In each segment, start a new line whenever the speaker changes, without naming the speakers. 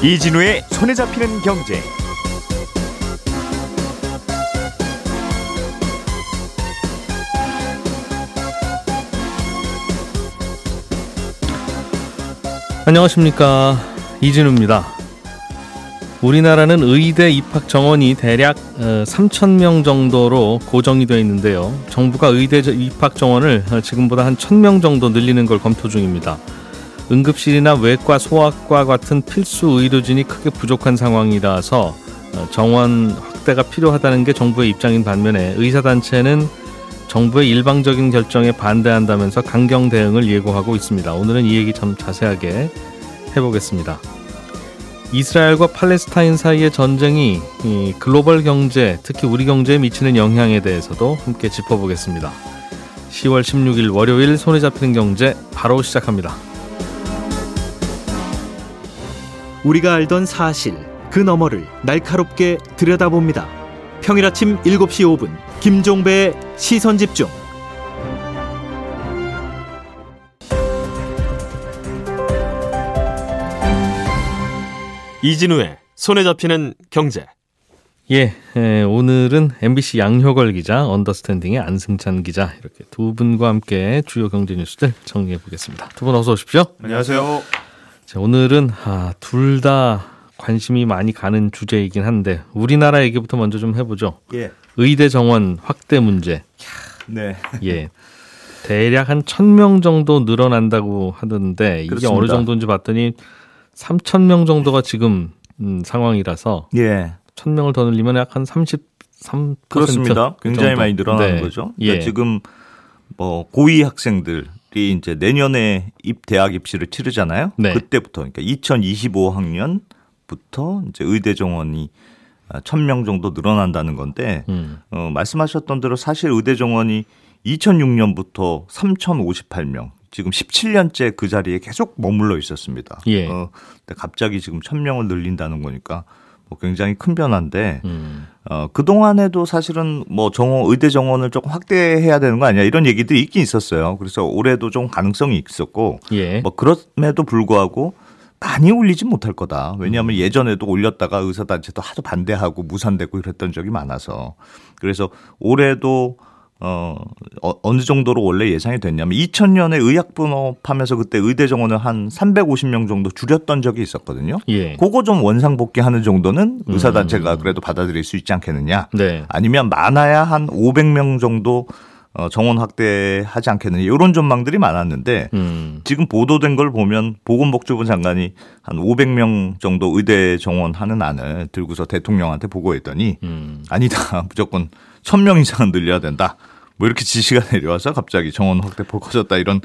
이진우의 손에 잡히는 경제.
안녕하십니까 이진우입니다. 우리나라는 의대 입학 정원이 대략 3천 어, 명 정도로 고정이 되어 있는데요. 정부가 의대 입학 정원을 어, 지금보다 한 1,000명 정도 늘리는 걸 검토 중입니다. 응급실이나 외과, 소아과 같은 필수 의료진이 크게 부족한 상황이라서 어, 정원 확대가 필요하다는 게 정부의 입장인 반면에 의사단체는 정부의 일방적인 결정에 반대한다면서 강경 대응을 예고하고 있습니다. 오늘은 이 얘기 좀 자세하게 해보겠습니다. 이스라엘과 팔레스타인 사이의 전쟁이 글로벌 경제, 특히 우리 경제에 미치는 영향에 대해서도 함께 짚어보겠습니다. 10월 16일 월요일 손에 잡히는 경제 바로 시작합니다.
우리가 알던 사실 그 너머를 날카롭게 들여다봅니다. 평일 아침 7시 5분 김종배의 시선 집중. 이진우의 손에 잡히는 경제.
예, 예, 오늘은 MBC 양효걸 기자, 언더스탠딩의 안승찬 기자 이렇게 두 분과 함께 주요 경제 뉴스들 정리해 보겠습니다. 두 분 어서 오십시오.
안녕하세요.
자, 오늘은 아, 둘 다 관심이 많이 가는 주제이긴 한데 우리나라 얘기부터 먼저 좀 해보죠. 예. 의대 정원 확대 문제.
네.
예. 대략 한 천 명 정도 늘어난다고 하던데 이게 그렇습니다. 어느 정도인지 봤더니 삼천 명 정도가 지금 음, 상황이라서 예. 천 명을 더 늘리면 약 한 삼십 삼
그렇습니다. 굉장히 정도. 많이 늘어나는 네. 거죠. 그러니까 예. 지금 뭐 고위 학생들 이 이제 내년에 입 대학 입시를 치르잖아요. 네. 그때부터 그러니까 2025학년부터 이제 의대 정원이 1000명 정도 늘어난다는 건데 음. 어, 말씀하셨던 대로 사실 의대 정원이 2006년부터 3058명 지금 17년째 그 자리에 계속 머물러 있었습니다. 예. 어, 근데 갑자기 지금 1000명을 늘린다는 거니까 뭐 굉장히 큰 변화인데 음. 어, 그동안에도 사실은 뭐 정원 의대 정원을 조금 확대해야 되는 거 아니야 이런 얘기들이 있긴 있었어요. 그래서 올해도 좀 가능성이 있었고 예. 뭐 그럼에도 불구하고 많이 올리지 못할 거다. 왜냐하면 음. 예전에도 올렸다가 의사단체도 하도 반대하고 무산되고 이랬던 적이 많아서 그래서 올해도 어, 어, 어느 정도로 원래 예상이 됐냐면 2000년에 의학 분업하면서 그때 의대 정원을 한 350명 정도 줄였던 적이 있었거든요. 예. 그거 좀 원상 복귀하는 정도는 의사 단체가 음. 그래도 받아들일 수 있지 않겠느냐. 네. 아니면 많아야 한 500명 정도 어, 정원 확대하지 않겠느냐 이런 전망들이 많았는데 음. 지금 보도된 걸 보면 보건복지부 장관이 한 500명 정도 의대 정원하는 안을 들고서 대통령한테 보고했더니 음. 아니다 무조건 1000명 이상은 늘려야 된다. 뭐 이렇게 지시가 내려와서 갑자기 정원 확대폭 커졌다 이런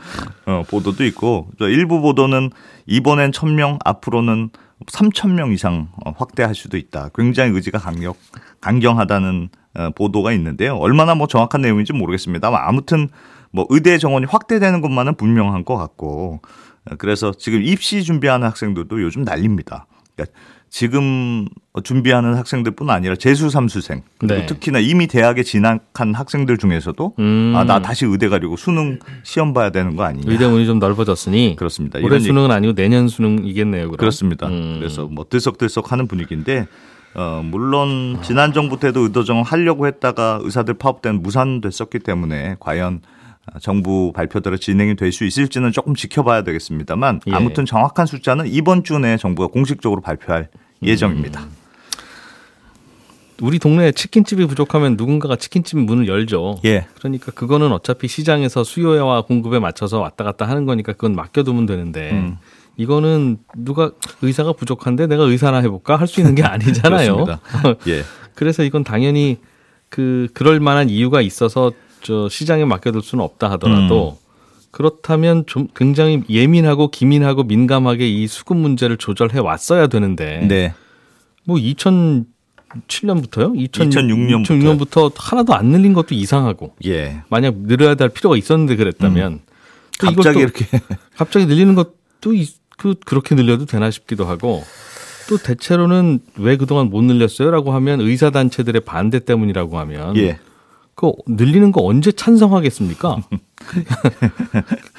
어, 보도도 있고 일부 보도는 이번엔 1000명 앞으로는 3,000명 이상 어, 확대할 수도 있다. 굉장히 의지가 강력 강경하다는 어, 보도가 있는데요. 얼마나 뭐 정확한 내용인지 모르겠습니다만 아무튼 뭐 의대 정원이 확대되는 것만은 분명한 것 같고 어, 그래서 지금 입시 준비하는 학생들도 요즘 난립니다. 그러니까 지금 준비하는 학생들뿐 아니라 재수 삼수생 네. 특히나 이미 대학에 진학한 학생들 중에서도 음. 아나 다시 의대 가려고 수능 시험 봐야 되는 거 아니냐.
의대 문이 좀 넓어졌으니
그렇습니다.
올해 수능은 아니고 내년 수능이겠네요. 그럼.
그렇습니다. 음. 그래서 뭐 들썩들썩하는 분위기인데 어, 물론 지난 정부 때도 의도정 하려고 했다가 의사들 파업된 무산됐었기 때문에 과연 정부 발표대로 진행이 될 수 있을지는 조금 지켜봐야 되겠습니다만 예. 아무튼 정확한 숫자는 이번 주 내에 정부가 공식적으로 발표할 예정입니다. 음.
우리 동네에 치킨집이 부족하면 누군가가 치킨집 문을 열죠. 예. 그러니까 그거는 어차피 시장에서 수요와 공급에 맞춰서 왔다 갔다 하는 거니까 그건 맡겨두면 되는데 음. 이거는 누가 의사가 부족한데 내가 의사나 해볼까 할 수 있는 게 아니잖아요. 예. 그래서 이건 당연히 그 그럴 만한 이유가 있어서 저 시장에 맡겨둘 수는 없다 하더라도 음. 그렇다면 좀 굉장히 예민하고 기민하고 민감하게 이 수급 문제를 조절해 왔어야 되는데 네. 뭐 2007년부터요? 2006년부터. 2006년부터 하나도 안 늘린 것도 이상하고 예. 만약 늘어야 될 필요가 있었는데 그랬다면 음.
갑자기 이렇게
갑자기 늘리는 것도 그 그렇게 늘려도 되나 싶기도 하고 또 대체로는 왜 그동안 못 늘렸어요라고 하면 의사 단체들의 반대 때문이라고 하면 예. 그 늘리는 거 언제 찬성하겠습니까?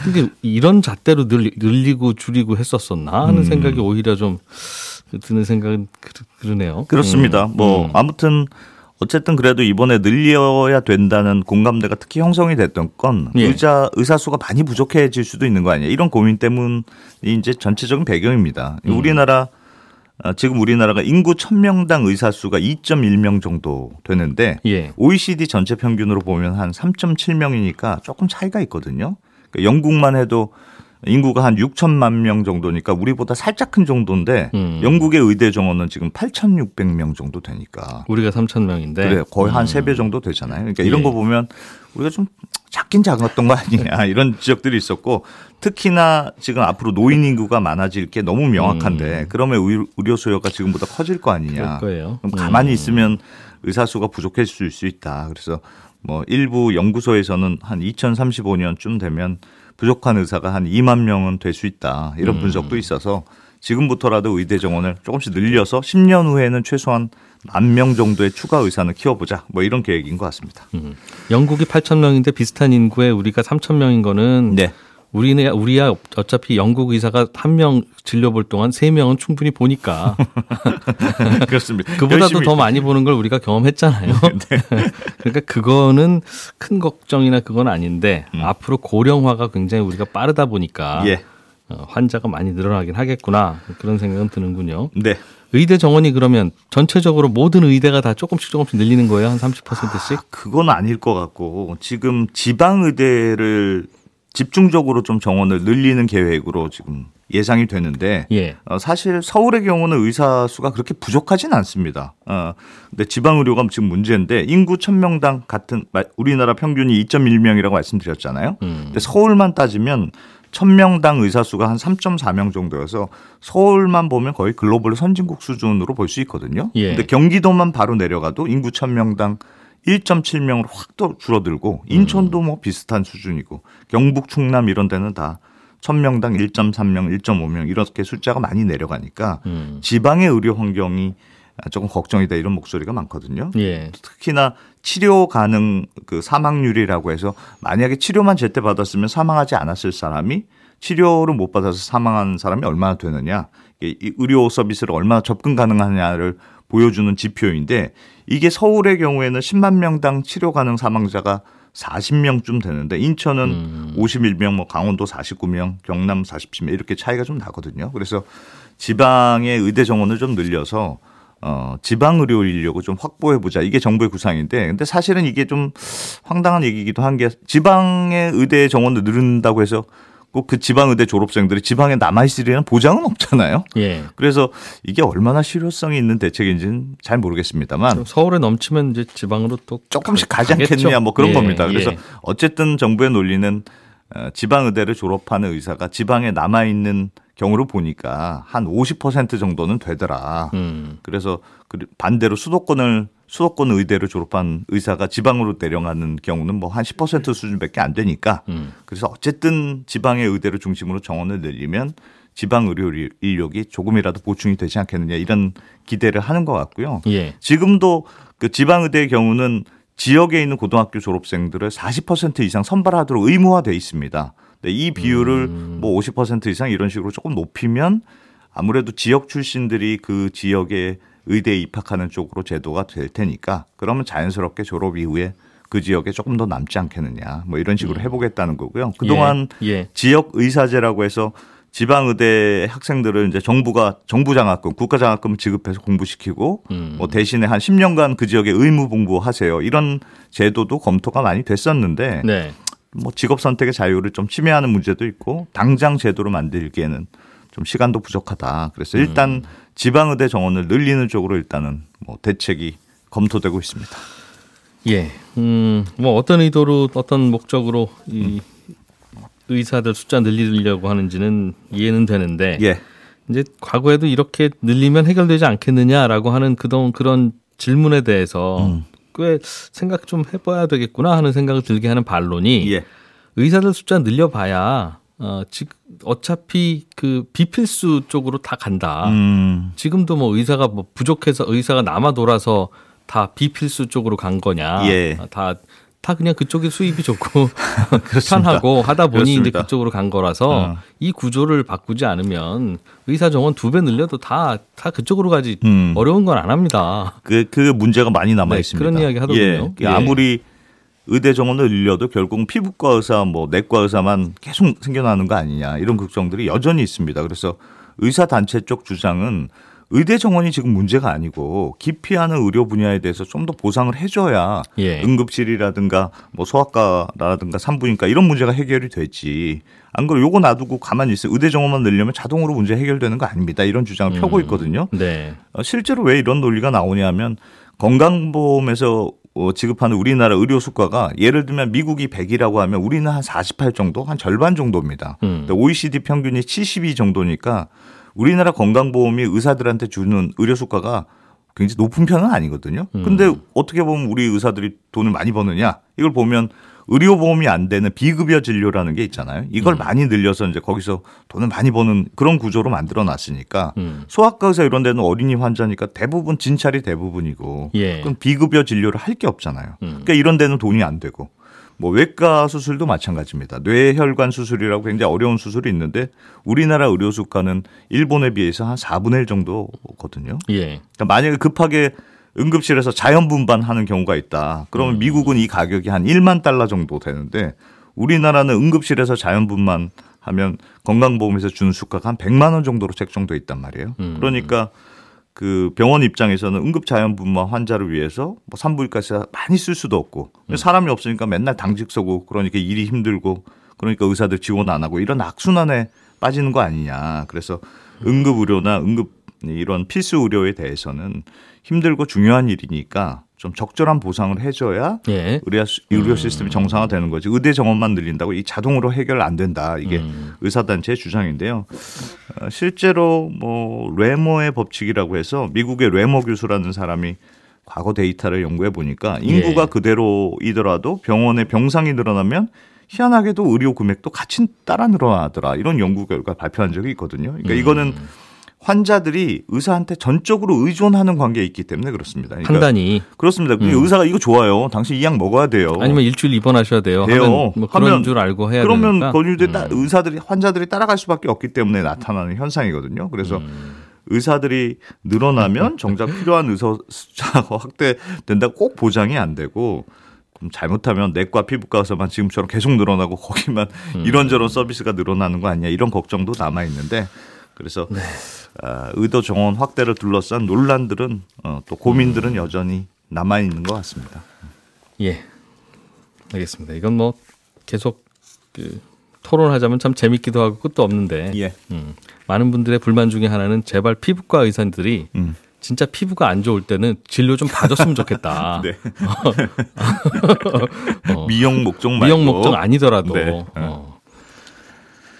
근데 이런 잣대로 늘, 늘리고 줄이고 했었었나 하는 음. 생각이 오히려 좀 드는 생각은 그러 네요.
그렇습니다. 음. 뭐 음. 아무튼 어쨌든 그래도 이번에 늘려야 된다는 공감대가 특히 형성이 됐던 건 예. 의자 의사 수가 많이 부족해질 수도 있는 거 아니냐 이런 고민 때문이 이제 전체적인 배경입니다. 음. 우리나라 아, 지금 우리나라가 인구 1000명당 의사 수가 2.1명 정도 되는데 예. OECD 전체 평균으로 보면 한 3.7명이니까 조금 차이가 있거든요. 그러니까 영국만 해도 인구가 한 6천만 명 정도니까 우리보다 살짝 큰 정도인데 음. 영국의 의대 정원은 지금 8,600명 정도 되니까
우리가 3,000명인데 그래
거의 한 3배 음. 정도 되잖아요. 그러니까 이런 예. 거 보면 우리가 좀 작긴 작았던 거 아니냐 이런 지적들이 있었고 특히나 지금 앞으로 노인 인구가 많아질 게 너무 명확한데 음. 그러면 의료 수요가 지금보다 커질 거 아니냐. 그럼 가만히 음. 있으면 의사 수가 부족해질 수 있다. 그래서 뭐 일부 연구소에서는 한 2035년쯤 되면 부족한 의사가 한 2만 명은 될 수 있다. 이런 음. 분석도 있어서 지금부터라도 의대 정원을 조금씩 늘려서 10년 후에는 최소한 만 명 정도의 추가 의사는 키워보자. 뭐 이런 계획인 것 같습니다. 음.
영국이 8천 명인데 비슷한 인구에 우리가 3천 명인 거는 네. 우리는 우리야 어차피 영국 의사가 한 명 진료 볼 동안 세 명은 충분히 보니까
그렇습니다.
그보다도 더 많이 보는 걸 우리가 경험했잖아요. 네. 그러니까 그거는 큰 걱정이나 그건 아닌데 음. 앞으로 고령화가 굉장히 우리가 빠르다 보니까 예. 어, 환자가 많이 늘어나긴 하겠구나 그런 생각은 드는군요.
네.
의대 정원이 그러면 전체적으로 모든 의대가 다 조금씩 조금씩 늘리는 거예요? 한 30%씩? 아,
그건 아닐 것 같고 지금 지방 의대를 집중적으로 좀 정원을 늘리는 계획으로 지금 예상이 되는데 예. 어, 사실 서울의 경우는 의사 수가 그렇게 부족하진 않습니다. 어, 근데 지방 의료가 지금 문제인데 인구 1000명당 같은 우리나라 평균이 2.1명이라고 말씀드렸잖아요. 음. 근데 서울만 따지면 1000명당 의사 수가 한 3.4명 정도여서 서울만 보면 거의 글로벌 선진국 수준으로 볼 수 있거든요. 예. 근데 경기도만 바로 내려가도 인구 1000명당 1.7명으로 확더 줄어들고 인천도 뭐 비슷한 수준이고 경북 충남 이런 데는 다 1000명당 1.3명, 1.5명 이렇게 숫자가 많이 내려가니까 음. 지방의 의료 환경이 조금 걱정이다 이런 목소리가 많거든요. 예. 특히나 치료 가능 그 사망률이라고 해서 만약에 치료만 제때 받았으면 사망하지 않았을 사람이 치료를 못 받아서 사망한 사람이 얼마나 되느냐, 이 의료 서비스를 얼마나 접근 가능하냐를 보여주는 지표인데 이게 서울의 경우에는 10만 명당 치료 가능 사망자가 40명쯤 되는데 인천은 음. 51명, 뭐 강원도 49명, 경남 47명 이렇게 차이가 좀 나거든요. 그래서 지방의 의대 정원을 좀 늘려서 어, 지방 의료 인력을 좀 확보해 보자. 이게 정부의 구상인데 근데 사실은 이게 좀 황당한 얘기이기도 한 게 지방의 의대 정원을 늘린다고 해서 꼭 그 지방 의대 졸업생들이 지방에 남아 있으리라는 보장은 없잖아요. 예. 그래서 이게 얼마나 실효성이 있는 대책인지는 잘 모르겠습니다만
서울에 넘치면 이제 지방으로 또
조금씩 가, 지 않겠느냐 뭐 그런 예. 겁니다. 그래서 예. 어쨌든 정부의 논리는 어, 지방의대를 졸업하는 의사가 지방에 남아있는 경우를 보니까 한 50% 정도는 되더라. 음. 그래서 그 반대로 수도권을 수도권 의대를 졸업한 의사가 지방으로 내려가는 경우는 뭐 한 10% 수준밖에 안 되니까 음. 그래서 어쨌든 지방의 의대를 중심으로 정원을 늘리면 지방 의료 인력이 조금이라도 보충이 되지 않겠느냐 이런 기대를 하는 것 같고요. 예. 지금도 그 지방 의대의 경우는 지역에 있는 고등학교 졸업생들을 40% 이상 선발하도록 의무화돼 있습니다. 이 비율을 음. 뭐50% 이상 이런 식으로 조금 높이면 아무래도 지역 출신들이 그 지역에 의대에 입학하는 쪽으로 제도가 될 테니까 그러면 자연스럽게 졸업 이후에 그 지역에 조금 더 남지 않겠느냐 뭐 이런 식으로 예. 해보겠다는 거고요. 그동안 예. 예. 지역 의사제라고 해서 지방 의대 학생들을 이제 정부가 정부 장학금, 국가 장학금을 지급해서 공부시키고 음. 뭐 대신에 한 10년간 그 지역에 의무 공부하세요. 이런 제도도 검토가 많이 됐었는데 네. 뭐 직업 선택의 자유를 좀 침해하는 문제도 있고 당장 제도로 만들기에는 좀 시간도 부족하다. 그래서 일단 음. 지방의대 정원을 늘리는 쪽으로 일단은 뭐 대책이 검토되고 있습니다.
예. 음, 뭐 어떤 의도로 어떤 목적으로 이 음. 의사들 숫자 늘리려고 하는지는 이해는 되는데 예. 이제 과거에도 이렇게 늘리면 해결되지 않겠느냐라고 하는 그동 그런 질문에 대해서 음. 꽤 생각 좀 해봐야 되겠구나 하는 생각을 들게 하는 반론이 예. 의사들 숫자 늘려봐야 어, 즉 어차피 그 비필수 쪽으로 다 간다. 음. 지금도 뭐 의사가 뭐 부족해서 의사가 남아 돌아서 다 비필수 쪽으로 간 거냐. 예. 다 다 그냥 그쪽이 수입이 좋고 편하고 하다 보니 그렇습니다. 이제 그쪽으로 간 거라서 어. 이 구조를 바꾸지 않으면 의사 정원 두 배 늘려도 다 다 그쪽으로 가지 음. 어려운 건 안 합니다.
그, 그 문제가 많이 남아 네, 있습니다.
그런 이야기 하더군요. 예,
예. 아무리 의대 정원을 늘려도 결국 피부과 의사, 뭐 내과 의사만 계속 생겨나는 거 아니냐 이런 걱정들이 여전히 있습니다. 그래서 의사 단체 쪽 주장은 의대 정원이 지금 문제가 아니고 기피하는 의료 분야에 대해서 좀 더 보상을 해줘야 예. 응급실이라든가 뭐 소아과라든가 산부인과 이런 문제가 해결이 되지. 안 그래 요거 놔두고 가만히 있어 의대 정원만 늘려면 자동으로 문제 해결되는 거 아닙니다. 이런 주장을 음. 펴고 있거든요. 네. 어, 실제로 왜 이런 논리가 나오냐면 건강보험에서 어, 지급하는 우리나라 의료 수가가 예를 들면 미국이 100이라고 하면 우리는 한 48 정도, 한 절반 정도입니다. 음. OECD 평균이 72 정도니까 우리나라 건강보험이 의사들한테 주는 의료 수가가 굉장히 높은 편은 아니거든요. 음. 근데 어떻게 보면 우리 의사들이 돈을 많이 버느냐? 이걸 보면 의료보험이 안 되는 비급여 진료라는 게 있잖아요. 이걸 음. 많이 늘려서 이제 거기서 돈을 많이 버는 그런 구조로 만들어 놨으니까 음. 소아과 의사 이런 데는 어린이 환자니까 대부분 진찰이 대부분이고 예. 그럼 비급여 진료를 할 게 없잖아요. 음. 그러니까 이런 데는 돈이 안 되고 뭐 외과 수술도 마찬가지입니다. 뇌혈관 수술이라고 굉장히 어려운 수술이 있는데 우리나라 의료 수가는 일본에 비해서 한 4분의 1 정도거든요. 예. 그러니까 만약에 급하게 응급실에서 자연 분반하는 경우가 있다. 그러면 음. 미국은 이 가격이 한 1만 달러 정도 되는데 우리나라는 응급실에서 자연 분만 하면 건강보험에서 주는 수가가 한 100만 원 정도로 책정돼 있단 말이에요. 음. 그러니까 그 병원 입장에서는 응급 자연분만 환자를 위해서 뭐 산부인과에서 많이 쓸 수도 없고 음. 사람이 없으니까 맨날 당직 서고 그러니까 일이 힘들고 그러니까 의사들 지원 안 하고 이런 악순환에 빠지는 거 아니냐. 그래서 응급 의료나 응급 이런 필수 의료에 대해서는 힘들고 중요한 일이니까 좀 적절한 보상을 해줘야 예. 의료, 의료 시스템이 정상화되는 거지. 의대 정원만 늘린다고 이 자동으로 해결 안 된다. 이게 음. 의사단체의 주장인데요. 어, 실제로 뭐 레모의 법칙이라고 해서 미국의 레모 교수라는 사람이 과거 데이터를 연구해 보니까 인구가 예. 그대로이더라도 병원의 병상이 늘어나면 희한하게도 의료 금액도 같이 따라 늘어나더라. 이런 연구 결과 발표한 적이 있거든요. 그러니까 음. 이거는 환자들이 의사한테 전적으로 의존하는 관계에 있기 때문에 그렇습니다.
그러니까 판단이
그렇습니다. 음. 의사가 이거 좋아요. 당신 이 약 먹어야 돼요.
아니면 일주일 입원하셔야 돼요. 돼요. 하면 뭐 그런 하면, 줄 알고 해야
그러면 권유대 음. 의사들이 환자들이 따라갈 수밖에 없기 때문에 나타나는 현상이거든요. 그래서 음. 의사들이 늘어나면 정작 필요한 의사 숫자가 확대된다 꼭 보장이 안 되고 잘못하면 내과 피부과에서만 지금처럼 계속 늘어나고 거기만 음. 이런저런 서비스가 늘어나는 거 아니냐 이런 걱정도 남아 있는데 그래서 네. 어, 의도 정원 확대를 둘러싼 논란들은 어, 또 고민들은 음. 여전히 남아 있는 것 같습니다.
예, 알겠습니다. 이건 뭐 계속 그 토론하자면 참 재밌기도 하고 끝도 없는데 예. 음, 많은 분들의 불만 중에 하나는 제발 피부과 의사들이 음. 진짜 피부가 안 좋을 때는 진료 좀 봐줬으면 좋겠다. 네.
어, 미용 목적 말고.
미용 목적 아니더라도. 네. 어.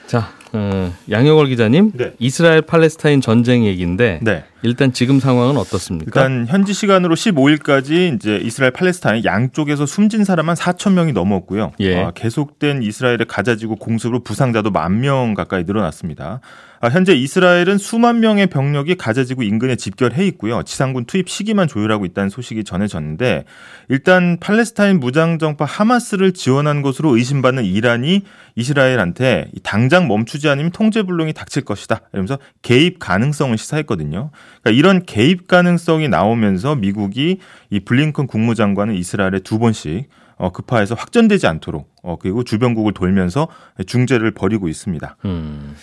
자, 어, 양영월 기자님, 네. 이스라엘 팔레스타인 전쟁 얘기인데 네. 일단 지금 상황은 어떻습니까?
일단 현지 시간으로 15일까지 이제 이스라엘 팔레스타인 양쪽에서 숨진 사람 한 4천 명이 넘었고요. 예. 어, 계속된 이스라엘의 가자지구 공습으로 부상자도 만 명 가까이 늘어났습니다. 아, 현재 이스라엘은 수만 명의 병력이 가자지구 인근에 집결해 있고요. 지상군 투입 시기만 조율하고 있다는 소식이 전해졌는데 일단 팔레스타인 무장정파 하마스를 지원한 것으로 의심받는 이란이 이스라엘한테 당장 멈추지 않으면 통제 불능이 닥칠 것이다. 이러면서 개입 가능성을 시사했거든요. 그러니까 이런 개입 가능성이 나오면서 미국이 이 블링컨 국무장관은 이스라엘에 두 번씩 어, 급파해서 확전되지 않도록 어, 그리고 주변국을 돌면서 중재를 벌이고 있습니다. 음.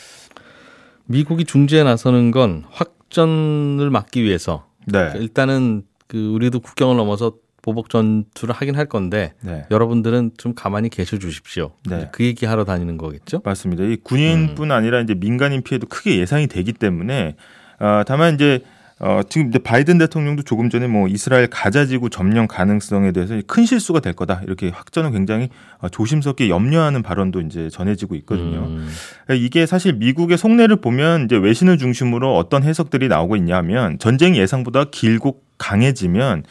미국이 중재에 나서는 건 확전을 막기 위해서 네. 일단은 그 우리도 국경을 넘어서 보복 전투를 하긴 할 건데 네. 여러분들은 좀 가만히 계셔 주십시오. 네. 그 얘기 하러 다니는 거겠죠?
맞습니다. 이 군인뿐 음. 아니라 이제 민간인 피해도 크게 예상이 되기 때문에 어, 다만 이제 어, 지금 이제 바이든 대통령도 조금 전에 뭐 이스라엘 가자지구 점령 가능성에 대해서 큰 실수가 될 거다 이렇게 확전을 굉장히 어, 조심스럽게 염려하는 발언도 이제 전해지고 있거든요. 음. 그러니까 이게 사실 미국의 속내를 보면 이제 외신을 중심으로 어떤 해석들이 나오고 있냐면 전쟁이 예상보다 길고 강해지면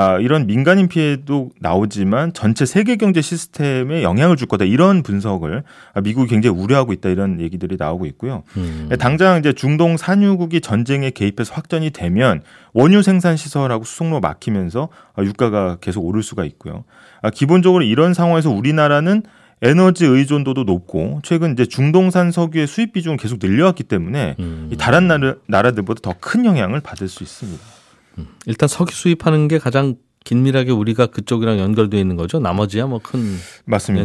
아, 이런 민간인 피해도 나오지만 전체 세계 경제 시스템에 영향을 줄 거다 이런 분석을 미국이 굉장히 우려하고 있다 이런 얘기들이 나오고 있고요. 음. 당장 이제 중동 산유국이 전쟁에 개입해서 확전이 되면 원유 생산 시설하고 수송로 막히면서 유가가 계속 오를 수가 있고요. 아, 기본적으로 이런 상황에서 우리나라는 에너지 의존도도 높고 최근 이제 중동산 석유의 수입 비중은 계속 늘려왔기 때문에 음. 다른 나라, 나라들보다 더 큰 영향을 받을 수 있습니다.
음. 일단 석유 수입하는 게 가장 긴밀하게 우리가 그쪽이랑 연결되어 있는 거죠. 나머지야 뭐 큰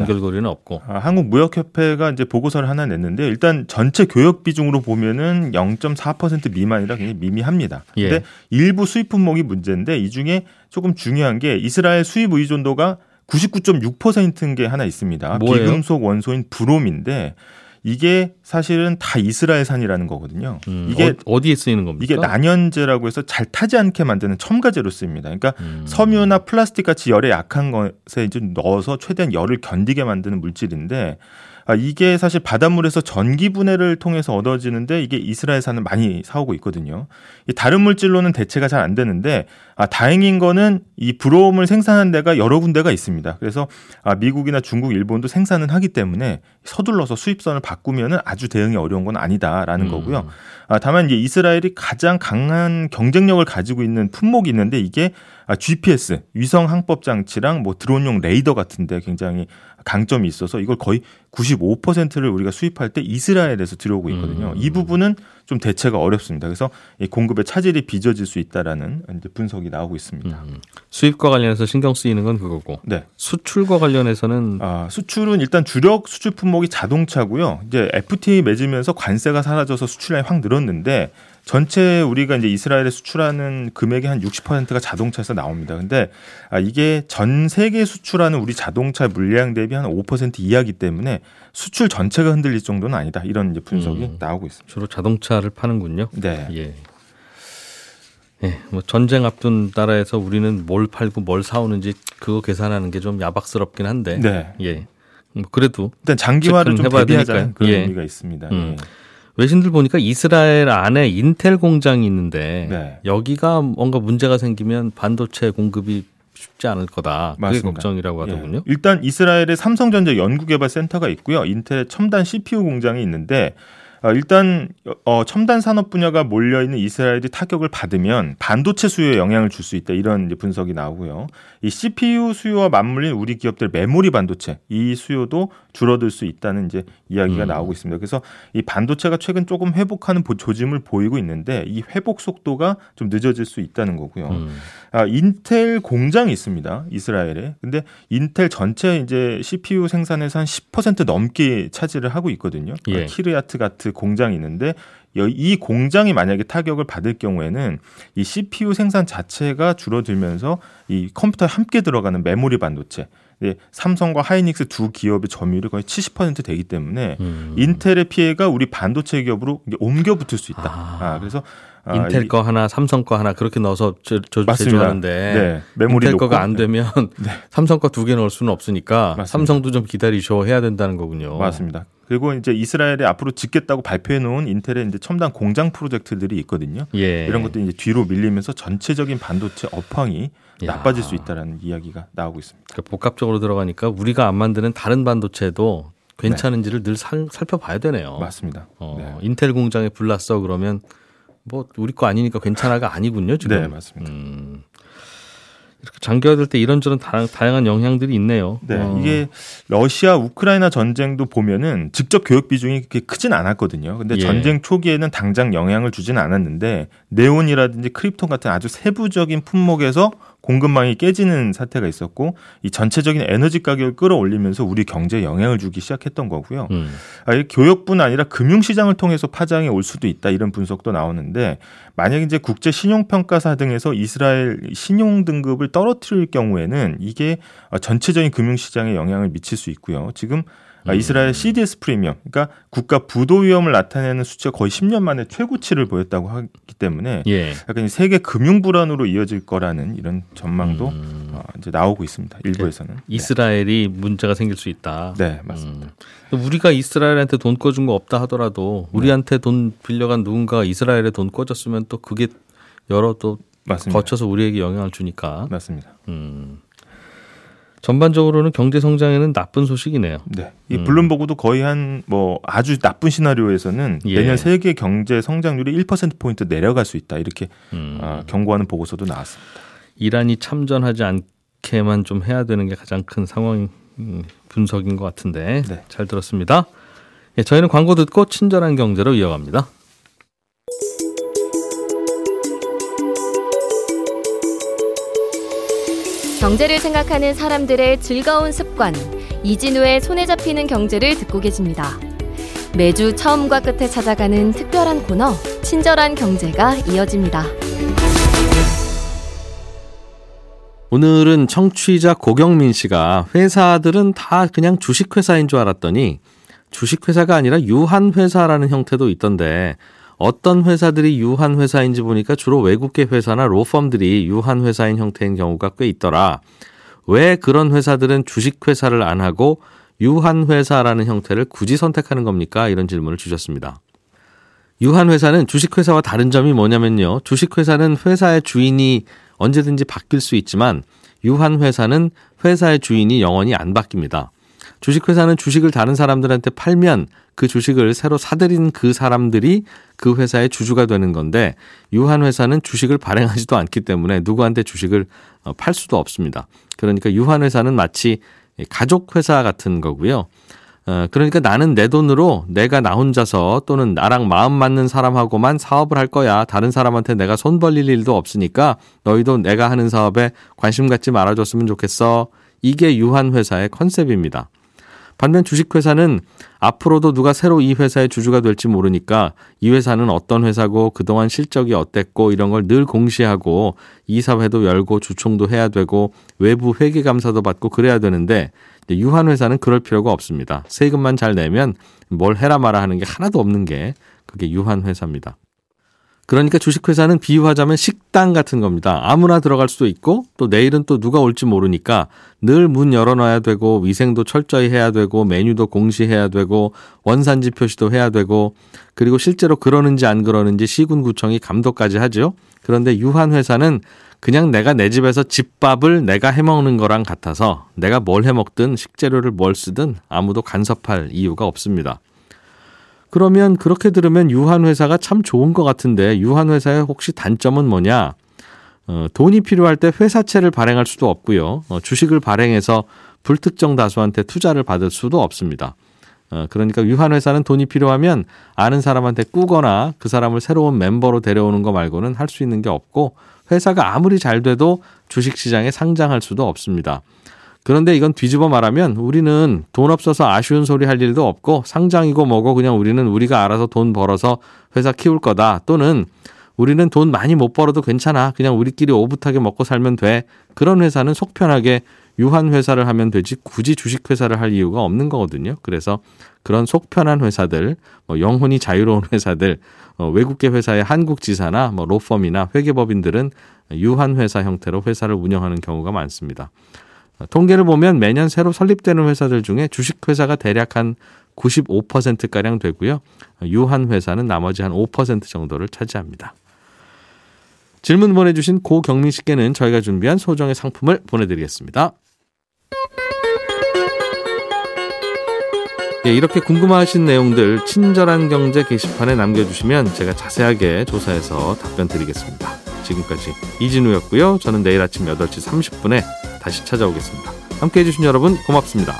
연결고리는 없고.
아, 한국 무역협회가 이제 보고서를 하나 냈는데 일단 전체 교역 비중으로 보면은 0.4% 미만이라 굉장히 미미합니다. 예. 근데 일부 수입 품목이 문제인데 이 중에 조금 중요한 게 이스라엘 수입 의존도가 99.6%인 게 하나 있습니다. 뭐예요? 비금속 원소인 브롬인데 이게 사실은 다 이스라엘산이라는 거거든요.
음, 이게 어, 디에 쓰이는 겁니까?
이게 난연제라고 해서 잘 타지 않게 만드는 첨가제로 쓰입니다. 그러니까 음. 섬유나 플라스틱 같이 열에 약한 것에 이제 넣어서 최대한 열을 견디게 만드는 물질인데 아, 이게 사실 바닷물에서 전기 분해를 통해서 얻어지는데 이게 이스라엘산은 많이 사오고 있거든요. 다른 물질로는 대체가 잘 안 되는데 아, 다행인 거는 이 브롬을 생산한 데가 여러 군데가 있습니다. 그래서 아, 미국이나 중국, 일본도 생산은 하기 때문에 서둘러서 수입선을 바꾸면은 아주 대응이 어려운 건 아니다라는 음. 거고요. 아, 다만 이제 이스라엘이 가장 강한 경쟁력을 가지고 있는 품목이 있는데 이게 아, GPS 위성 항법 장치랑 뭐 드론용 레이더 같은데 굉장히 강점이 있어서 이걸 거의 95%를 우리가 수입할 때 이스라엘에서 들어오고 있거든요. 음. 이 부분은 좀 대체가 어렵습니다. 그래서 이 공급의 차질이 빚어질 수 있다라는 분석이 나오고 있습니다. 음.
수입과 관련해서 신경 쓰이는 건 그거고. 네. 수출과 관련해서는
아, 수출은 일단 주력 수출 품목이 자동차고요. 이제 FTA 맺으면서 관세가 사라져서 수출량이 확 늘었는데 전체 우리가 이제 이스라엘에 수출하는 금액의 한 60%가 자동차에서 나옵니다. 근데 아, 이게 전 세계 수출하는 우리 자동차 물량 대비 한 5% 이하기 때문에 수출 전체가 흔들릴 정도는 아니다. 이런 이제 분석이 음, 나오고 있습니다.
주로 자동차를 파는군요. 네. 예. 예, 뭐 전쟁 앞둔 나라에서 우리는 뭘 팔고 뭘 사오는지 그거 계산하는 게 좀 야박스럽긴 한데. 네. 예. 뭐 그래도
일단 장기화를 좀 대비하자 그런 예. 의미가 있습니다. 음. 예.
외신들 보니까 이스라엘 안에 인텔 공장이 있는데 네. 여기가 뭔가 문제가 생기면 반도체 공급이 쉽지 않을 거다. 그게 맞습니다. 걱정이라고 예. 하더군요. 예.
일단 이스라엘에 삼성전자 연구개발센터가 있고요. 인텔의 첨단 CPU 공장이 있는데 어, 일단 어, 첨단 산업 분야가 몰려 있는 이스라엘이 타격을 받으면 반도체 수요에 영향을 줄 수 있다 이런 분석이 나오고요. 이 CPU 수요와 맞물린 우리 기업들 메모리 반도체 이 수요도 줄어들 수 있다는 이제 이야기가 음. 나오고 있습니다. 그래서 이 반도체가 최근 조금 회복하는 조짐을 보이고 있는데 이 회복 속도가 좀 늦어질 수 있다는 거고요. 음. 아, 인텔 공장이 있습니다. 이스라엘에. 근데 인텔 전체 이제 CPU 생산에서 한 10% 넘게 차지를 하고 있거든요. 예. 키르야트 같은 공장이 있는데 이 공장이 만약에 타격을 받을 경우에는 이 CPU 생산 자체가 줄어들면서 이 컴퓨터에 함께 들어가는 메모리 반도체 네, 삼성과 하이닉스 두 기업의 점유율이 거의 70% 되기 때문에 음. 인텔의 피해가 우리 반도체 기업으로 옮겨 붙을 수 있다. 아,
아 그래서 아, 인텔 거 하나, 삼성 거 하나 그렇게 넣어서 저, 저 제조하는데 네, 메모리 인텔 거가 안 되면 네. 삼성 거 두 개 넣을 수는 없으니까 맞습니다. 삼성도 좀 기다리셔 해야 된다는 거군요.
맞습니다. 그리고 이제 이스라엘에 앞으로 짓겠다고 발표해 놓은 인텔의 이제 첨단 공장 프로젝트들이 있거든요. 예. 이런 것들이 이제 뒤로 밀리면서 전체적인 반도체 업황이 야. 나빠질 수 있다라는 이야기가 나오고 있습니다.
그러니까 복합적으로 들어가니까 우리가 안 만드는 다른 반도체도 괜찮은지를 네. 늘 살, 살펴봐야 되네요.
맞습니다.
어, 네. 인텔 공장에 불났어 그러면 뭐 우리 거 아니니까 괜찮아가 아니군요. 지금.
네, 맞습니다. 음.
장기화될 때 이런저런 다양한 영향들이 있네요.
네, 어. 이게 러시아 우크라이나 전쟁도 보면은 직접 교육 비중이 그렇게 크진 않았거든요. 근데 예. 전쟁 초기에는 당장 영향을 주지는 않았는데 네온이라든지 크립톤 같은 아주 세부적인 품목에서 공급망이 깨지는 사태가 있었고 이 전체적인 에너지 가격을 끌어올리면서 우리 경제에 영향을 주기 시작했던 거고요. 음. 아, 교역뿐 아니라 금융시장을 통해서 파장이 올 수도 있다 이런 분석도 나오는데 만약 이제 국제 신용평가사 등에서 이스라엘 신용 등급을 떨어뜨릴 경우에는 이게 전체적인 금융시장에 영향을 미칠 수 있고요. 지금 아, 이스라엘 CDS 프리미엄, 그러니까 국가 부도 위험을 나타내는 수치가 거의 10년 만에 최고치를 보였다고 하기 때문에 예. 약간 세계 금융 불안으로 이어질 거라는 이런 전망도 음. 어, 이제 나오고 있습니다. 일부에서는 네.
이스라엘이 네. 문제가 생길 수 있다.
네, 맞습니다.
음. 우리가 이스라엘한테 돈 꿔준 거 없다 하더라도 우리한테 돈 빌려간 누군가가 이스라엘에 돈 꿔줬으면 또 그게 여러 또 맞습니다. 거쳐서 우리에게 영향을 주니까.
맞습니다. 음.
전반적으로는 경제 성장에는 나쁜 소식이네요.
네. 이 음. 블룸버그도 거의 한 뭐 아주 나쁜 시나리오에서는 예. 내년 세계 경제 성장률이 1% 포인트 내려갈 수 있다. 이렇게 음. 어, 경고하는 보고서도 나왔습니다.
이란이 참전하지 않게만 좀 해야 되는 게 가장 큰 상황 음, 분석인 것 같은데 네. 잘 들었습니다. 예, 저희는 광고 듣고 친절한 경제로 이어갑니다.
경제를 생각하는 사람들의 즐거운 습관, 이진우의 손에 잡히는 경제를 듣고 계십니다. 매주 처음과 끝에 찾아가는 특별한 코너, 친절한 경제가 이어집니다.
오늘은 청취자 고경민 씨가 회사들은 다 그냥 주식회사인 줄 알았더니 주식회사가 아니라 유한회사라는 형태도 있던데 어떤 회사들이 유한 회사인지 보니까 주로 외국계 회사나 로펌들이 유한 회사인 형태인 경우가 꽤 있더라. 왜 그런 회사들은 주식 회사를 안 하고 유한 회사라는 형태를 굳이 선택하는 겁니까? 이런 질문을 주셨습니다. 유한 회사는 주식 회사와 다른 점이 뭐냐면요. 주식 회사는 회사의 주인이 언제든지 바뀔 수 있지만 유한 회사는 회사의 주인이 영원히 안 바뀝니다. 주식회사는 주식을 다른 사람들한테 팔면 그 주식을 새로 사들인 그 사람들이 그 회사의 주주가 되는 건데 유한회사는 주식을 발행하지도 않기 때문에 누구한테 주식을 어, 팔 수도 없습니다. 그러니까 유한회사는 마치 가족회사 같은 거고요. 어, 그러니까 나는 내 돈으로 내가 나 혼자서 또는 나랑 마음 맞는 사람하고만 사업을 할 거야. 다른 사람한테 내가 손 벌릴 일도 없으니까 너희도 내가 하는 사업에 관심 갖지 말아줬으면 좋겠어. 이게 유한회사의 컨셉입니다. 반면 주식회사는 앞으로도 누가 새로 이 회사의 주주가 될지 모르니까 이 회사는 어떤 회사고 그동안 실적이 어땠고 이런 걸 늘 공시하고 이사회도 열고 주총도 해야 되고 외부 회계감사도 받고 그래야 되는데 유한회사는 그럴 필요가 없습니다. 세금만 잘 내면 뭘 해라 마라 하는 게 하나도 없는 게 그게 유한회사입니다. 그러니까 주식회사는 비유하자면 식당 같은 겁니다. 아무나 들어갈 수도 있고 또 내일은 또 누가 올지 모르니까 늘 문 열어놔야 되고 위생도 철저히 해야 되고 메뉴도 공시해야 되고 원산지 표시도 해야 되고 그리고 실제로 그러는지 안 그러는지 시군구청이 감독까지 하죠. 그런데 유한회사는 그냥 내가 내 집에서 집밥을 내가 해먹는 거랑 같아서 내가 뭘 해먹든 식재료를 뭘 쓰든 아무도 간섭할 이유가 없습니다. 그러면 그렇게 들으면 유한회사가 참 좋은 것 같은데 유한회사의 혹시 단점은 뭐냐? 어, 돈이 필요할 때 회사채를 발행할 수도 없고요. 어, 주식을 발행해서 불특정 다수한테 투자를 받을 수도 없습니다. 어, 그러니까 유한회사는 돈이 필요하면 아는 사람한테 꾸거나 그 사람을 새로운 멤버로 데려오는 거 말고는 할 수 있는 게 없고 회사가 아무리 잘 돼도 주식시장에 상장할 수도 없습니다. 그런데 이건 뒤집어 말하면 우리는 돈 없어서 아쉬운 소리 할 일도 없고 상장이고 뭐고 그냥 우리는 우리가 알아서 돈 벌어서 회사 키울 거다. 또는 우리는 돈 많이 못 벌어도 괜찮아. 그냥 우리끼리 오붓하게 먹고 살면 돼. 그런 회사는 속 편하게 유한 회사를 하면 되지 굳이 주식 회사를 할 이유가 없는 거거든요. 그래서 그런 속 편한 회사들, 뭐 영혼이 자유로운 회사들, 어, 외국계 회사의 한국 지사나 뭐 로펌이나 회계법인들은 유한 회사 형태로 회사를 운영하는 경우가 많습니다. 통계를 보면 매년 새로 설립되는 회사들 중에 주식회사가 대략 한 95%가량 되고요. 유한 회사는 나머지 한 5% 정도를 차지합니다. 질문 보내주신 고경민 씨께는 저희가 준비한 소정의 상품을 보내드리겠습니다. 예, 이렇게 궁금하신 내용들 친절한 경제 게시판에 남겨주시면 제가 자세하게 조사해서 답변 드리겠습니다. 지금까지 이진우였고요. 저는 내일 아침 8시 30분에 다시 찾아오겠습니다. 함께 해주신 여러분 고맙습니다.